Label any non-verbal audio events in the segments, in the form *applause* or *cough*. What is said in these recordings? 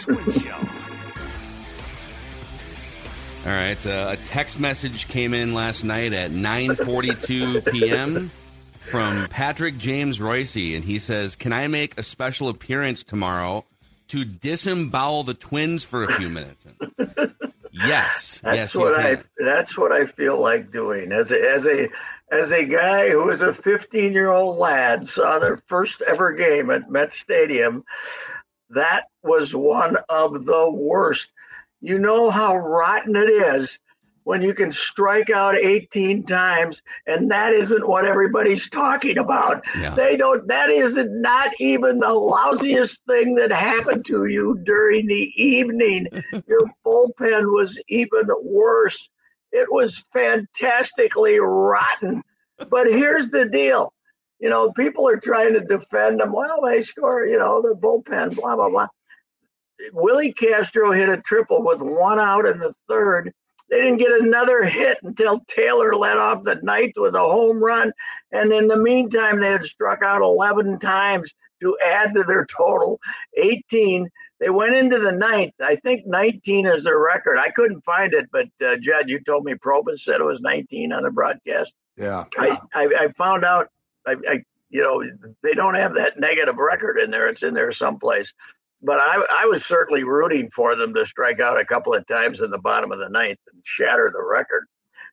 Twin Show. *laughs* All right, uh, a text message came in last night at 9:42 p.m. from Patrick James Royce, and he says, "Can I make a special appearance tomorrow to disembowel the Twins for a few minutes?" yes, *laughs* That's yes, what I. That's what I feel like doing as a as a as a guy who was a 15 year old lad saw their first ever game at Met Stadium. That was one of the worst. You know how rotten it is when you can strike out 18 times and that isn't what everybody's talking about. Yeah. They don't that isn't not even the lousiest thing that happened to you during the evening. *laughs* Your bullpen was even worse. It was fantastically rotten. But here's the deal. You know, people are trying to defend them. Well, they score, you know, their bullpen, blah, blah, blah. Willi Castro hit a triple with one out in the third. They didn't get another hit until Taylor led off the ninth with a home run. And in the meantime, they had struck out 11 times to add to their total 18. They went into the ninth. I think 19 is their record. I couldn't find it, but uh, Judd, you told me Provus said it was 19 on the broadcast. Yeah. I, I, I found out, I, I, you know, they don't have that negative record in there. It's in there someplace. But I, I was certainly rooting for them to strike out a couple of times in the bottom of the ninth and shatter the record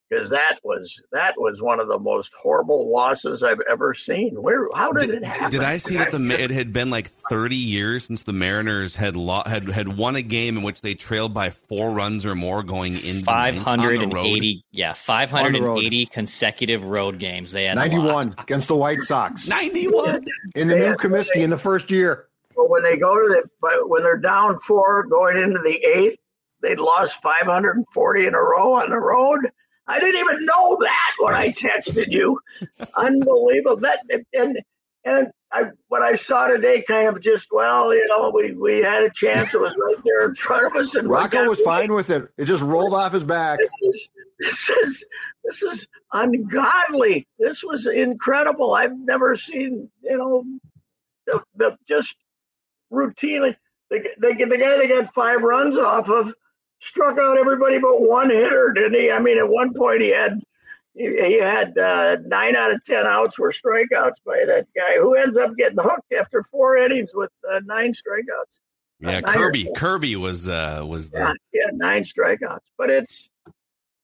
because that was that was one of the most horrible losses I've ever seen. Where how did, it happen? Did I see that the it had been like 30 years since the Mariners had lo- had had won a game in which they trailed by four runs or more going into the ninth on the road? 580 yeah 580 consecutive road games they had 91 lost. against the White Sox 91 in the new Comiskey in the first year. But when they go to the but when they're down four going into the eighth, they'd lost 540 in a row on the road. I didn't even know that when I texted you. *laughs* Unbelievable. That and and I what I saw today kind of just well, you know, we we had a chance. It was right there in front of us, and Rocco was fine with it. It just rolled off his back. This is this is this is ungodly. This was incredible. I've never seen you know the, the just routinely the, the the guy that got five runs off of struck out everybody but one hitter, didn't he? I mean, at one point he had he, had uh, nine out of ten outs were strikeouts by that guy who ends up getting hooked after four innings with uh, nine strikeouts. Yeah, Nine Kirby. Kirby was uh was the Yeah, yeah, nine strikeouts. But it's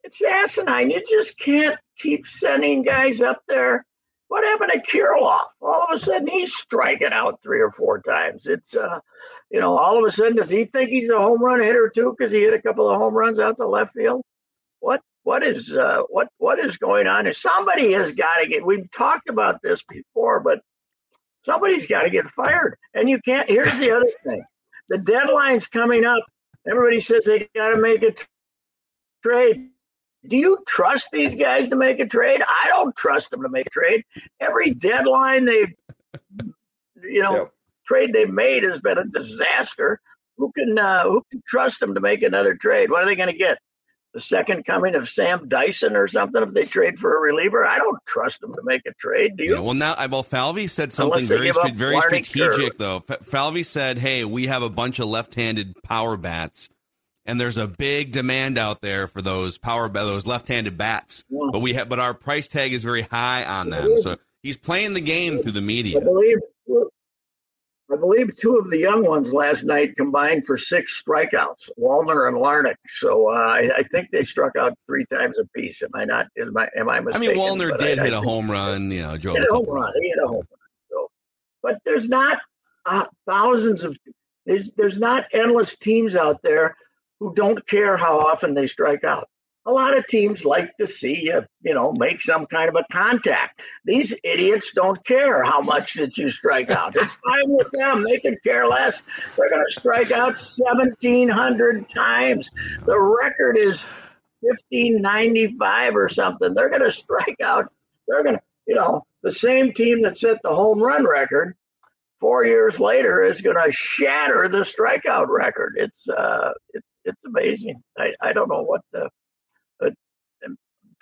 it's asinine. You just can't keep sending guys up there. What happened to Kirilloff? All of a sudden he's striking out three or four times. It's uh you know, all of a sudden does he think he's a home run hitter too because he hit a couple of home runs out the left field? What what is uh what what is going on? here? Somebody has got to get we've talked about this before, but somebody's got to get fired. And you can't here's the other thing. The deadline's coming up. Everybody says they got to make a trade. Do you trust these guys to make a trade? I don't trust them to make a trade. Every deadline they, you know, Yep. trade they've made has been a disaster. Who can uh, who can trust them to make another trade? What are they going to get? The second coming of Sam Dyson or something? If they trade for a reliever, I don't trust them to make a trade. Do you? Yeah, well, now, I- well, Falvey said something very, give very Warnick strategic, though. F- Falvey said, "Hey, we have a bunch of left-handed power bats, and there's a big demand out there for those power, those left-handed bats. Yeah. But we have, but our price tag is very high on them. So he's playing the game through the media. I believe I believe two of the young ones last night combined for six strikeouts, Wallner and Larnach. So uh, I, I, think they struck out three times apiece. Am I not? Am I, am I mistaken? I mean, Wallner did I, hit a home run. You know, Joe. Hit a home run. He hit a home run. So, but there's not uh, thousands of there's there's not endless teams out there who don't care how often they strike out a lot of teams like to see you, you know, make some kind of a contact. These idiots don't care how much that you strike out. *laughs* It's fine with them. They can care less. They're going to strike out 1,700 times. The record is 1595 or something. They're going to strike out. They're going to, you know, the same team that set the home run record four years later is going to shatter the strikeout record. It's, uh, it's, it's amazing. I, I don't know what the,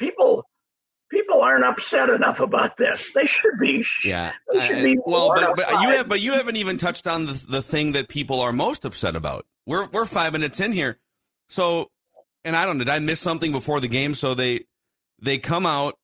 people people aren't upset enough about this. They should be. Yeah. Should be well, but, but, you have, but you haven't even touched on the the thing that people are most upset about. We're we're five minutes in here, so and I don't know. Did I miss something before the game? So they they come out.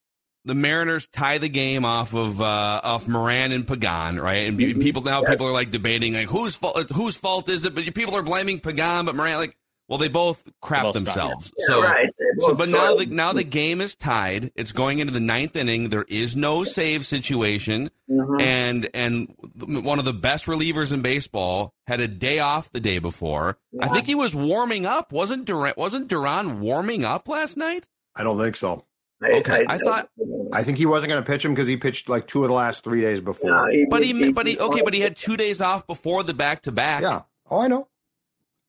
The Mariners tie the game off of uh, off Moran and Pagan, right? And mm-hmm. people now people are like debating like whose fault whose fault is it? But people are blaming Pagan, but Moran like well, they both crap both themselves. Yeah, so, right. so, but now the now the game is tied. It's going into the ninth inning. There is no save situation, mm-hmm. and and one of the best relievers in baseball had a day off the day before. Yeah. I think he was warming up. wasn't Duran? Wasn't Duran warming up last night? I don't think so. Okay, I, I, I thought. I think he wasn't going to pitch him because he pitched like two of the last three days before. No, he, but he, he, but he, okay, but he had two days off before the back to back. Yeah. Oh, I know.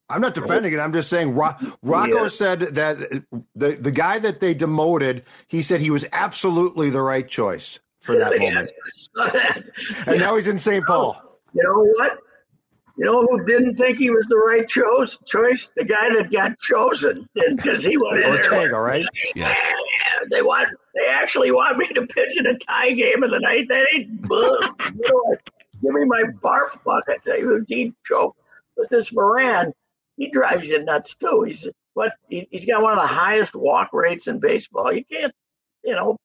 I'm not defending it. I'm just saying Ro- *laughs* Rocco yeah. said that the the guy that they demoted, he said he was absolutely the right choice for that moment. and now he's in St. Paul. You know what? You know who didn't think he was the right choice? Choice the guy that got chosen because he went in Ortega, there. right? Yeah. They want. They actually want me to pitch in a tie game of the night. That ain't. you know, give me my barf bucket. They would choke. But this Moran, he drives you nuts too. He's what he, has got one of the highest walk rates in baseball. You can't, you know,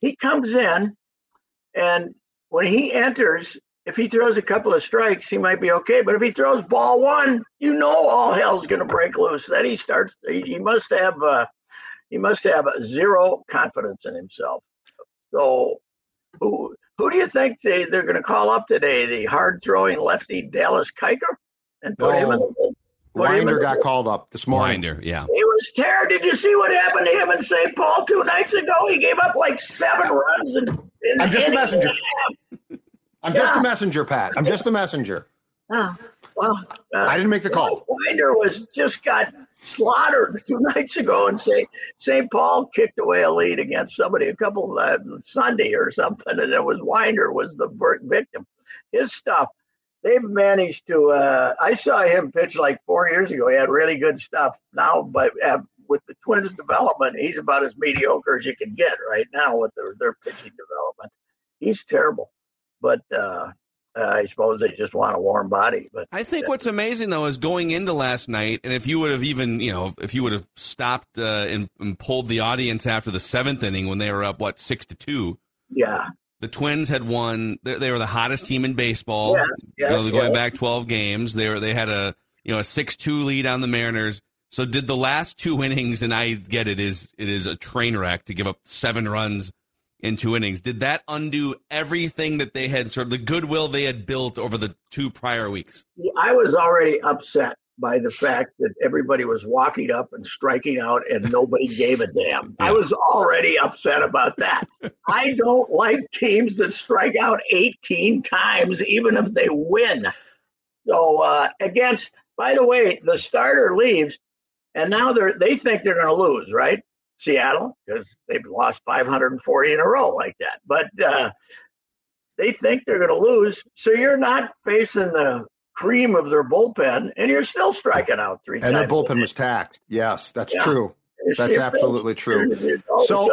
he, comes in, and when he enters, if he throws a couple of strikes, he might be okay. But if he throws ball one, you know all hell's going to break loose. Then he starts. He, he must have. Uh, he must have zero confidence in himself. So, who who do you think they, they're going to call up today? The hard throwing lefty Dallas Keuchel and put no. him in the Winder got called up this morning. Winder, yeah. He was terrible. Did you see what happened to him in St. Paul two nights ago? He gave up like seven runs. In, in I'm just a messenger. I'm yeah. just a messenger, Pat. I'm just a messenger. Oh, well, uh, I didn't make the call. Winder was just got slaughtered *laughs* two nights ago, and St. St. Paul kicked away a lead against somebody a couple uh, Sunday or something, and it was Winder was the victim. His stuff they've managed to. Uh, I saw him pitch like four years ago. He had really good stuff. Now, but uh, with the Twins' development, he's about as mediocre as you can get right now with their their pitching development. He's terrible, but. Uh, I suppose they just want a warm body. But I think what's amazing though is going into last night, and if you would have even, you know, if you would have stopped uh, and, and, pulled the audience after the seventh inning when they were up what six to two, yeah, the Twins had won. They were the hottest team in baseball. Yes, yes, you know, going yes. back twelve games, they were they had a you know a six two lead on the Mariners. So did the last two innings, and I get it is it is a train wreck to give up seven runs in two innings. Did that undo everything that they had sort of the goodwill they had built over the two prior weeks? I was already upset by the fact that everybody was walking up and striking out and nobody gave a damn. I was already upset about that. *laughs* I don't like teams that strike out 18 times, even if they win. So uh, against, by the way, the starter leaves, and now they're they think they're going to lose, right? Seattle, because they've lost 540 in a row like that. But uh, they think they're going to lose, so you're not facing the cream of their bullpen, and you're still striking out three and. Their bullpen was taxed. Yes, that's yeah. true. That's absolutely true. So,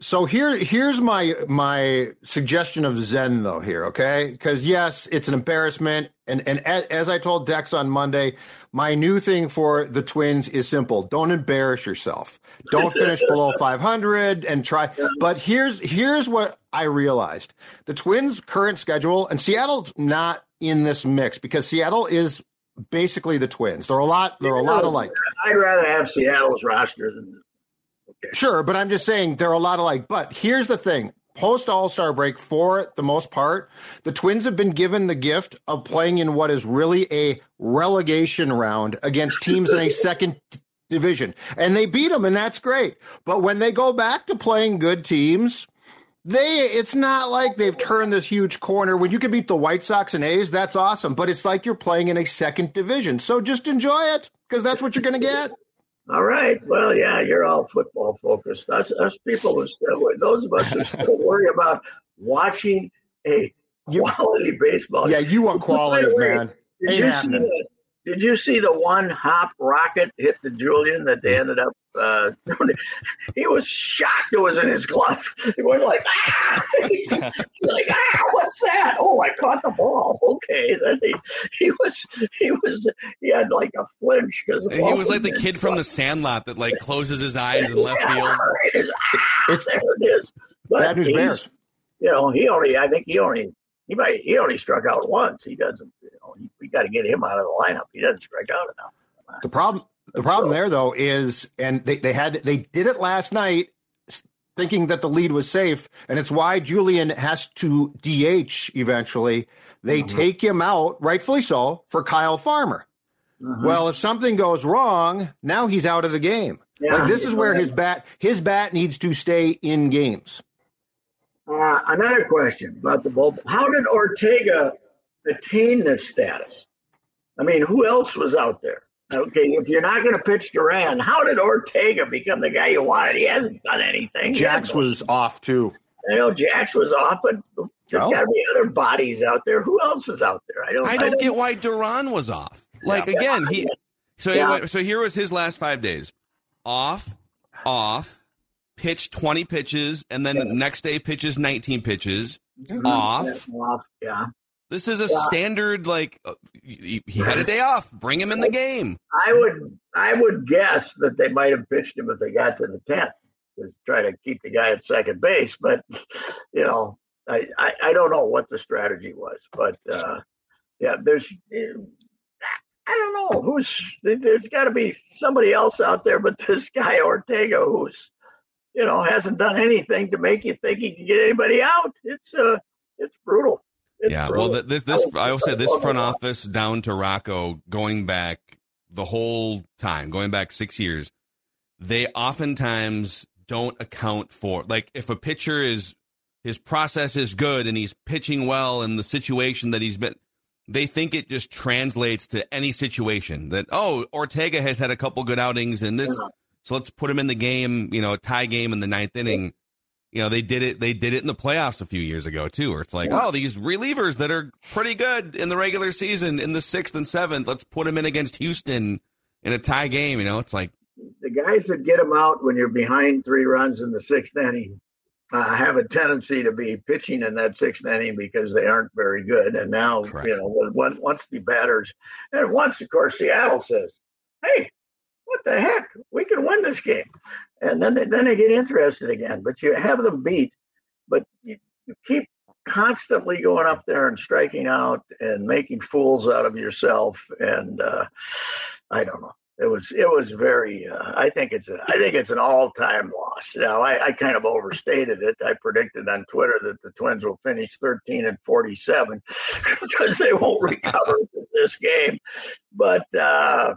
so here, here's my my suggestion of Zen though. Here, okay? Because yes, it's an embarrassment. And and as I told Dex on Monday, my new thing for the Twins is simple: don't embarrass yourself. Don't finish *laughs* below 500 and try. But here's here's what I realized: the Twins' current schedule and Seattle's not in this mix because Seattle is basically the Twins. They're a lot. They're a lot alike. I'd rather have Seattle's roster than. Okay. Sure, but I'm just saying they're a lot alike. But here's the thing: post All Star break, for the most part, the Twins have been given the gift of playing in what is really a relegation round against teams in a *laughs* second division, and they beat them, and that's great. But when they go back to playing good teams, they it's not like they've turned this huge corner. When you can beat the White Sox and A's, that's awesome. But it's like you're playing in a second division. So just enjoy it because that's what you're going to get. All right. Well, yeah, you're all football focused. Us, us people who still, those of us who *laughs* still worry about watching a quality you, baseball. Yeah, you want *laughs* quality, man. Did you see the, Did you see the one hop rocket hit the Julien that they ended up uh, he was shocked it was in his glove. He went like, ah! *laughs* He's like, ah, what's that? Oh, I caught the ball. *laughs* Okay. Then he, he was, he was, he had like a flinch because he was like the kid from the Sandlot that like closes his *laughs* eyes and left field. Right. Ah, it's, there it is. But bad news bears. You know, he only, I think he only, he might, he only struck out once. He doesn't, you know, we got to get him out of the lineup. He doesn't strike out enough. The problem, the problem there, though, is and they, they had they did it last night, thinking that the lead was safe, and it's why Julien has to DH eventually. They mm-hmm. take him out, rightfully so, for Kyle Farmer. Mm-hmm. Well, if something goes wrong, now he's out of the game. Yeah, like this is where his bat his bat needs to stay in games. Uh, another question about the bull. How did Ortega attain this status? I mean, who else was out there? Okay, if you're not going to pitch Duran, how did Ortega become the guy you wanted? He hasn't done anything. Jax was off too. I know Jax was off, but there's got to be other bodies out there. Who else is out there? I don't. I don't, I don't get why Duran was off. Like yeah, again, he. So yeah. so here was his last five days: off, off, pitch twenty pitches, and then yeah. the next day pitches nineteen pitches, mm-hmm. off, off, yeah, this is a yeah. standard like uh, he, he, had a day off. Bring him in the game. I would I would guess that they might have pitched him if they got to the tenth to try to keep the guy at second base. But you know, I I, I don't know what the strategy was, but uh, yeah, there's. I don't know who's there's got to be somebody else out there, but this guy Ortega, who's you know hasn't done anything to make you think he can get anybody out. It's uh, it's brutal. It's yeah, well, this this I will say this oh front office down to Rocco going back the whole time, going back six years, they oftentimes don't account for like if a pitcher is his process is good and he's pitching well in the situation that he's been they think it just translates to any situation that oh Ortega has had a couple good outings in this so let's put him in the game you know tie game in the ninth inning you know, they did it. They did it in the playoffs a few years ago too, where it's like, yeah. oh, these relievers that are pretty good in the regular season in the sixth and seventh, let's put them in against Houston in a tie game. You know, it's like the guys that get them out when you're behind three runs in the sixth inning uh, have a tendency to be pitching in that sixth inning because they aren't very good. And now, Correct. you know, once the batters, and once, of course, Seattle says, "Hey, what the heck? We can win this game." And then they, then they get interested again. But you have them beat, but you, you keep constantly going up there and striking out and making fools out of yourself. And uh, I don't know. It was it was very. Uh, I think it's a, I think it's an all time loss. Now I, I kind of overstated it. I predicted on Twitter that the Twins will finish 13 and 47 *laughs* because they won't recover this game. But uh,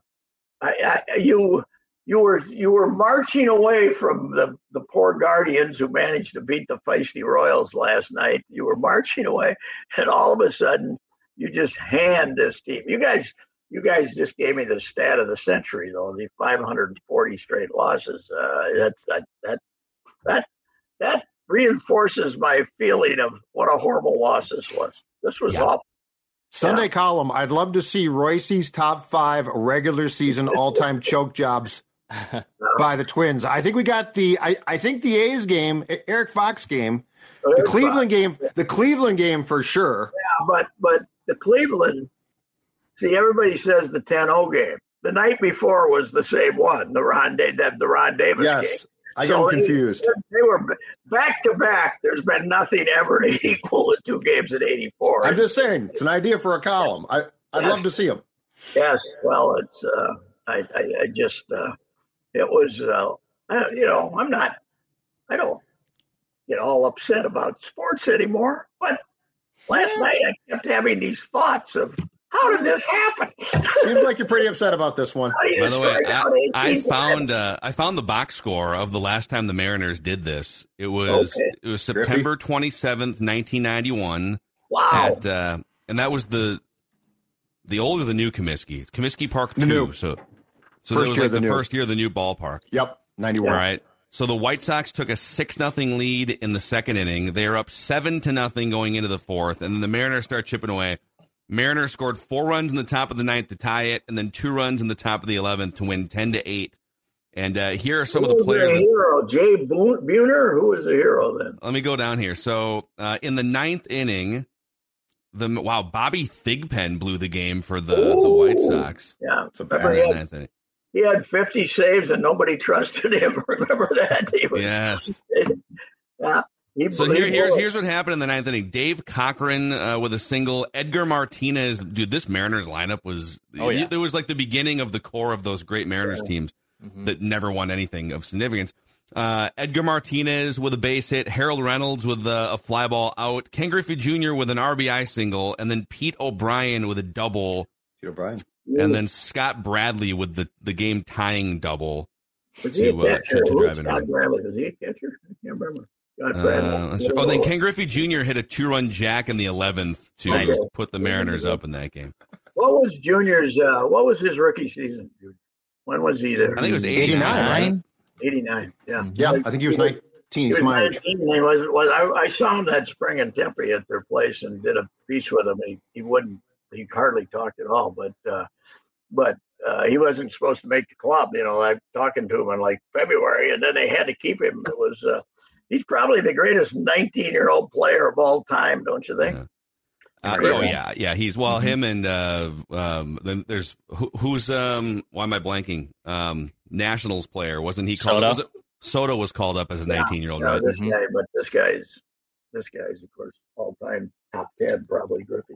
I, I you you were you were marching away from the the poor Guardians who managed to beat the feisty Royals last night. You were marching away, and all of a sudden you just hand this team. You guys, you guys just gave me the stat of the century, though the 540 straight losses. Uh, that's that that that that reinforces my feeling of what a horrible loss this was. This was yeah. awful. Sunday yeah. column. I'd love to see Royce's top five regular season all time *laughs* choke jobs *laughs* by the Twins. I think we got the I, I think the A's game, Eric Fox game, the Cleveland game, the Cleveland game for sure. Yeah, but but the Cleveland See, everybody says the 10-0 game. The night before was the same one, the Ron, the, the Ron Davis Yes. game. I got they- confused. They were back to back. There's been nothing ever to *laughs* equal the two games in '84. I'm just saying, it's an idea for a column. I, I'd Yeah. love to see them. Yes, well, it's uh, I, I, I just uh, it was uh, I, you know I'm not I don't get all upset about sports anymore, but last night I kept having these thoughts of how did this happen? Seems like you're pretty upset about this one. How do you By the way, I, I found uh, I found the box score of the last time the Mariners did this. It was Okay. it was September twenty seventh, nineteen ninety one. Wow, At uh, and that was the the old or the new Comiskey. Comiskey Park The two. new. So so First that was like the the first year of the new ballpark. Yep, 91. All right. So the White Sox took a six nothing lead in the second inning. They are up seven to nothing going into the fourth, and then the Mariners start chipping away. Mariners scored four runs in the top of the ninth to tie it, and then two runs in the top of the eleventh to win ten to eight. And uh, here are some of the players. the That, hero? Jay Boone, Buhner, who was the hero then? let me go down here. So uh, in the ninth inning, the wow Bobby Thigpen blew the game for the, the White Sox. Yeah, It's a remember bad he In the had, ninth inning. He had 50 saves and nobody trusted him. *laughs* Remember that? He was, Yes. yeah. He, So here, here's here's what happened in the ninth inning. Dave Cochrane uh, with a single. Edgar Martinez, dude, this Mariners lineup was. Oh, yeah. It was like the beginning of the core of those great Mariners teams Mhm. that never won anything of significance. Uh, Edgar Martinez with a base hit, Harold Reynolds with a, a fly ball out, Ken Griffey Jr. with an RBI single, and then Pete O'Brien with a double, Peter Bryan. and then Scott Bradley with the, the game tying double. Was he a to, uh, to- to drive in Scott run. Bradley? Was he a catcher? I can't remember. Scott Uh, oh, then Ken Griffey Jr. hit a two run jack in the 11th to Nice. put the Mariners up in that game. What was Junior's? Uh, what was his rookie season? When was he there? I think it was 89, 89. right? 89. Yeah. Yeah, I think he was 19. He was my 19. He was, was, I, I saw him that spring in Tempe at their place and did a piece with him. He, he wouldn't, he hardly talked at all, but, uh, but, uh, he wasn't supposed to make the club, you know, like talking to him in like February and then they had to keep him. It was, uh, he's probably the greatest 19 year old player of all time, don't you think? Yeah. Uh, oh yeah, yeah. He's well. Him and uh, um, then there's who, who's um. Why am I blanking? Um, Nationals player wasn't he called? Soto? Was it, Soto was called up as a 19 year old, No, right? this Mhm. guy, but this guy's, this guy's, of course, all time top 10, probably Griffey.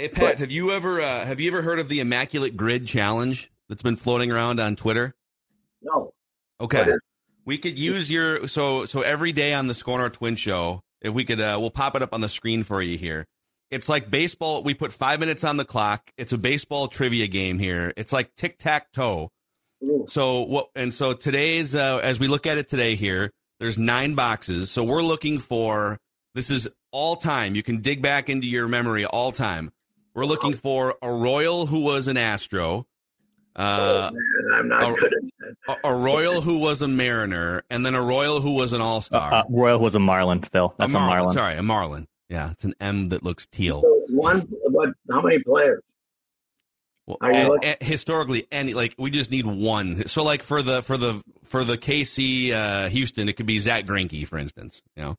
Hey Pat, have you ever uh, have you ever heard of the Immaculate Grid Challenge that's been floating around on Twitter? No. Okay. We could use your so so every day on the Score North Twin Show. If we could, uh, we'll pop it up on the screen for you here. It's like baseball. We put five minutes on the clock. It's a baseball trivia game here. It's like tic tac toe. So what? And so today's uh, as we look at it today here, there's nine boxes. So we're looking for this is all time. You can dig back into your memory all time. We're looking for a Royal who was an Astro. Uh, Oh, man, I'm not oh, good at that. a, a Royal who was a Mariner, and then a Royal who was an All Star. Uh, Royal was a Marlin, Phil. That's a, Marlin. Sorry, a Marlin. Yeah, it's an M that looks teal. So one, what? How many players? Well, Are you and- and historically, any like we just need one. So like for the for the for the KC uh, Houston, it could be Zack Greinke, for instance. You know,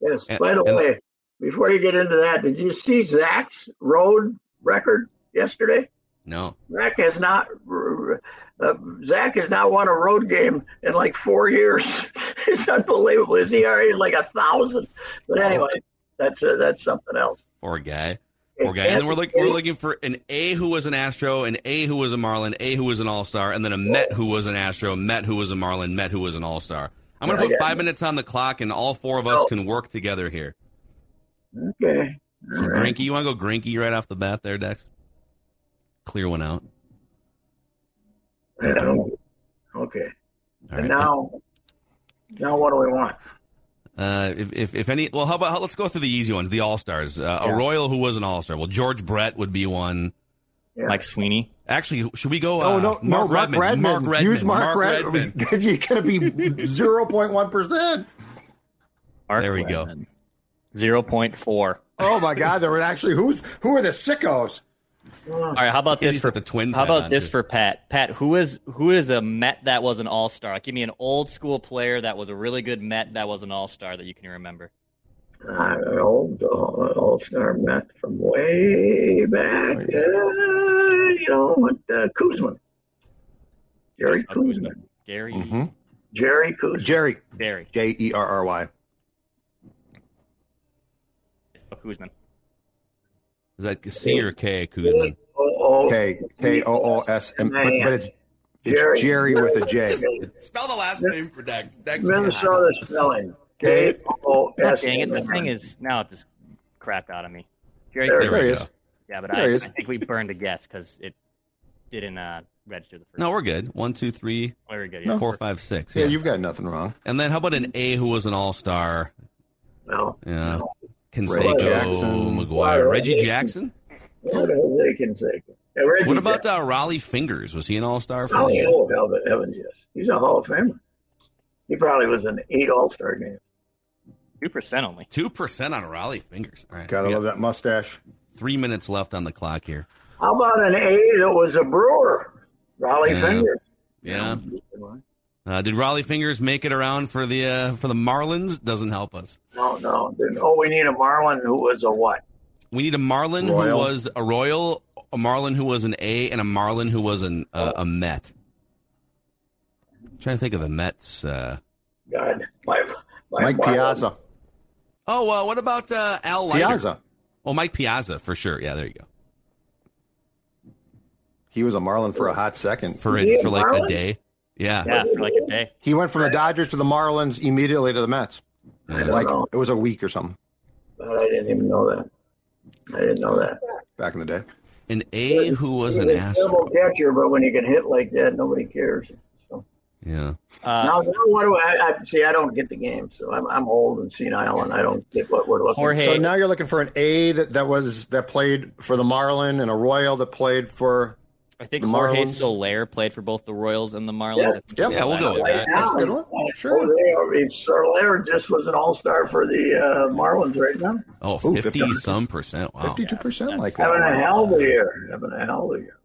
Yes. And- By the way, before you get into that, did you see Zack's road record yesterday? no. Zack has not. Uh, Zack has not won a road game in like four years. *laughs* it's unbelievable. Is he already like a thousand? But anyway, that's uh, that's something else. Poor guy. Poor guy. And then we're looking we're looking for an A who was an Astro, an A who was a Marlin, A who was an All Star, and then a Met who was an Astro, Met who was a Marlin, Met who was an All Star. I'm gonna put five minutes on the clock, and all four of us can work together here. Okay. So All right. Greinke, you want to go Greinke right off the bat there, Dex? Clear one out. Yeah, Okay. All And right. now, now what do we want? Uh, if, if if any, well, how about how, let's go through the easy ones, the All Stars. Uh, Yeah. A Royal who was an All Star. Well, George Brett would be one. Yeah. Mike Sweeney. Actually, should we go? Oh Uh, no, Mark, no, Mark Redman. Redman. Mark Redman. Use Mark, Mark Redman. Redman. *laughs* You're gonna be *laughs* zero point one percent. There we go. Redman. Zero point four. Oh my God! There were actually who's who are the sickos? All right, how about this for the Twins How about this too. for Pat? Pat, who is who is a Met that was an All Star? Give me an old school player that was a really good Met that was an All Star that you can remember. Uh, an old uh, all-star Met from way back, uh, you know, what, uh, Koosman. Jerry Uh, Koosman. Gary. Mm-hmm. Jerry Koosman. Jerry Gary. J E R R Y. Koosman. Is that C or K? Koosman. Oh, K K O O S M. But, but it's it's Jerry. Jerry with a J. Spell the last name for Dex. Dex. Minnesota spelling. K O S. Dang it! The thing is now it just crapped out of me. Jerry. There There There we he go. is. Yeah, but There I, is. I think we burned a guess because it didn't uh, register the first. No, we're good. One, two, three, very good. Yeah. four, five, six. Yeah, Yeah. you've got nothing wrong. And then how about an A who was an All Star? No. Yeah. Reggie Canseco, Jackson. McGwire, Reggie Jackson. What the hell they can say? Yeah, Reggie What about Jackson. uh, Rollie Fingers? Was he an All Star for Oh, you? oh, hell, but heavens, yes. He's a Hall of Famer. He probably was in eight All Star games. Two percent only. Two percent on Rollie Fingers. All right. Gotta we love that mustache. Three minutes left on the clock here. How about an A that was a brewer? Rollie Yeah. Fingers. Yeah. Uh, did Rollie Fingers make it around for the uh, for the Marlins? Doesn't help us. No, no. Oh, we need a Marlin who was a what? We need a Marlin who was a Royal, a Marlin who was an A, and a Marlin who was an uh, a Met. I'm trying to think of the Mets. Uh... God, my, my Mike Marlin. Piazza. Oh, uh, what about uh, Al Leiter? Piazza. Oh, Mike Piazza for sure. Yeah, there you go. He was a Marlin for a hot second. For a, for like a day. Yeah. Yeah, for like a day. He went from the Dodgers to the Marlins immediately to the Mets. Like know. it was a week or something But I didn't even know that. I didn't know that. back in the day. An A who was an He's Astro. catcher, but when he can hit like that, nobody cares. So Yeah. Uh, now, now what do I, I see? I don't get the game, so I'm, I'm old and senile, and I don't get what we're looking. Jorge. So now you're looking for an A that, that was that played for the Marlin and a Royal that played for. I think the Jorge Marlins. Soler played for both the Royals and the Marlins. Yeah. I Yep. Yeah, we'll go with that. now, That's a good one. uh, Sure. Jorge Soler just was an All Star for the uh, Marlins right now. Oh, 50 50. some percent. Wow. Fifty-two percent like Having a hell of a year. Having a hell of a year.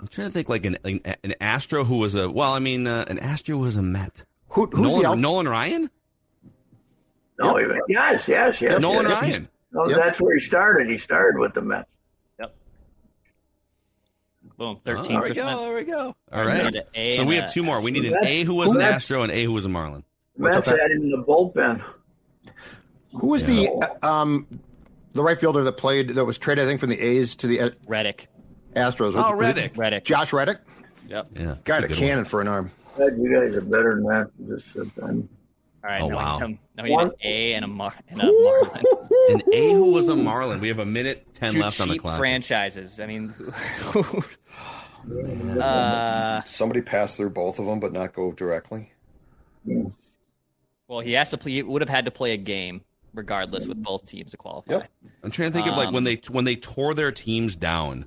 I'm trying to think like an an, an Astro who was a well, I mean, uh, an Astro was a Met. Who, who's the Nolan, out- Nolan Ryan? No, even, yes, yes, yes. Nolan yes. Ryan. No, Yep. that's where he started. He started with the Mets. Yep. Boom, Oh, thirteen there we go. There we go. All All right, right. we need an A So we have two more. We need an A who was an Astro and A who was a Marlin. What's Mets up, Pat? in the bullpen. Who was the uh, um the right fielder that played that was traded I think from the A's to the uh, Reddick. Astros? Oh, Reddick. Reddick. Josh Reddick. Yep. Yeah. Got that's a cannon one. for an arm. You guys are better than that. Just I'm- All right. Oh, now wow. We come, now we need an A and a Mar and a Marlin. An A who was a Marlin. We have a minute 10 Two left on the clock. franchises. I mean, uh, Somebody passed through both of them, but not go directly. well, he has to play. He would have had to play a game regardless with both teams to qualify. Yep. I'm trying to think of like when Um, they when they tore their teams down.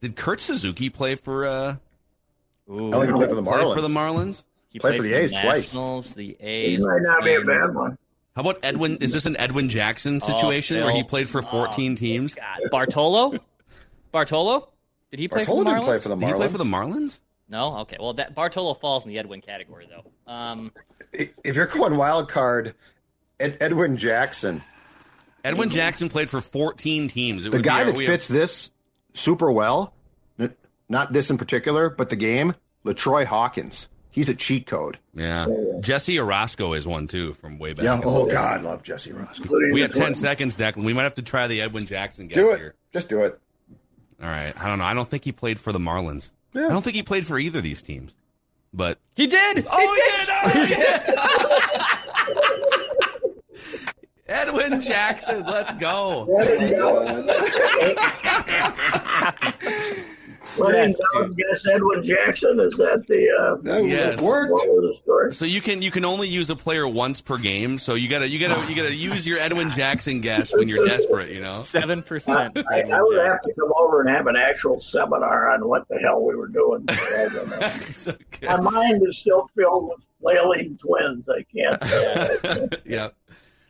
Did Kurt Suzuki play for uh Ooh, I think he played for the play Marlins. for the Marlins? He played for the A's twice. Nationals, The He might not be a bad one. How about Edwin? Is this an Edwin Jackson situation where he played for 14 Oh, teams? God. Bartolo. Bartolo. Did he play Bartolo for the didn't Marlins? play for the Did he play for the Marlins. Marlins? No. Okay. Well, that Bartolo falls in the Edwin category, though. Um, If you're going wild card, Ed, Edwin Jackson, Edwin Jackson played for 14 teams. It the would be guy our- that we have- fits this super well, not this in particular, but the game, LaTroy Hawkins. He's a cheat code. Yeah. Jesse Orosco is one too from way back. Yeah. Oh God, love Jesse Orosco. Including We have 10 seconds, Declan. We might have to try the Edwin Jackson guess Do it. here. Just do it. All right. I don't know. I don't think he played for the Marlins. Yeah. I don't think he played for either of these teams. But he did. Oh, he did! Oh, he did! *laughs* Edwin Jackson, let's go. *laughs* Letting Yes, down guess Edwin Jackson is that the uh, That Yes. worked. the story? So you can you can only use a player once per game. So you gotta you gotta you gotta use your Edwin Jackson guess when you're desperate. You know. Seven percent. I, I would have to come over and have an actual seminar on what the hell we were doing. *laughs* so My mind is still filled with flailing twins. I can't. Uh, *laughs* yeah.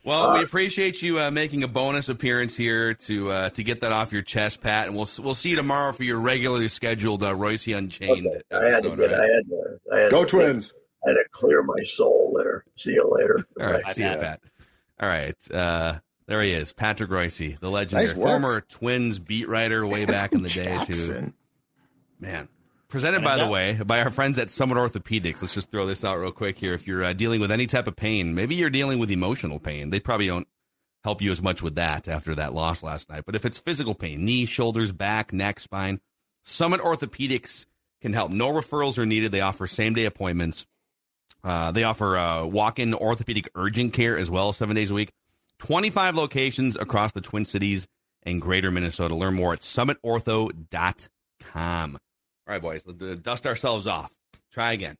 Well, we appreciate you uh, making a bonus appearance here to uh, to get that off your chest, Pat, and we'll we'll see you tomorrow for your regularly scheduled uh, Royce Unchained okay. I had to get. all I had to. I had Go to, Twins. I had to clear my soul there. See you later. *laughs* All right, Bye, see you, Pat. Pat. All right, uh, there he is, Patrick Royce, the legendary Nice former Twins beat writer way back in the *laughs* day too. Man. Presented, by the way, by our friends at Summit Orthopedics. Let's just throw this out real quick here. If you're uh, dealing with any type of pain, maybe you're dealing with emotional pain. They probably don't help you as much with that after that loss last night. But if it's physical pain, knee, shoulders, back, neck, spine, Summit Orthopedics can help. No referrals are needed. They offer same day appointments. Uh, they offer uh, walk in orthopedic urgent care as well, seven days a week. 25 locations across the Twin Cities and greater Minnesota. Learn more at summitortho.com. All right, boys, let's uh, dust ourselves off. Try again.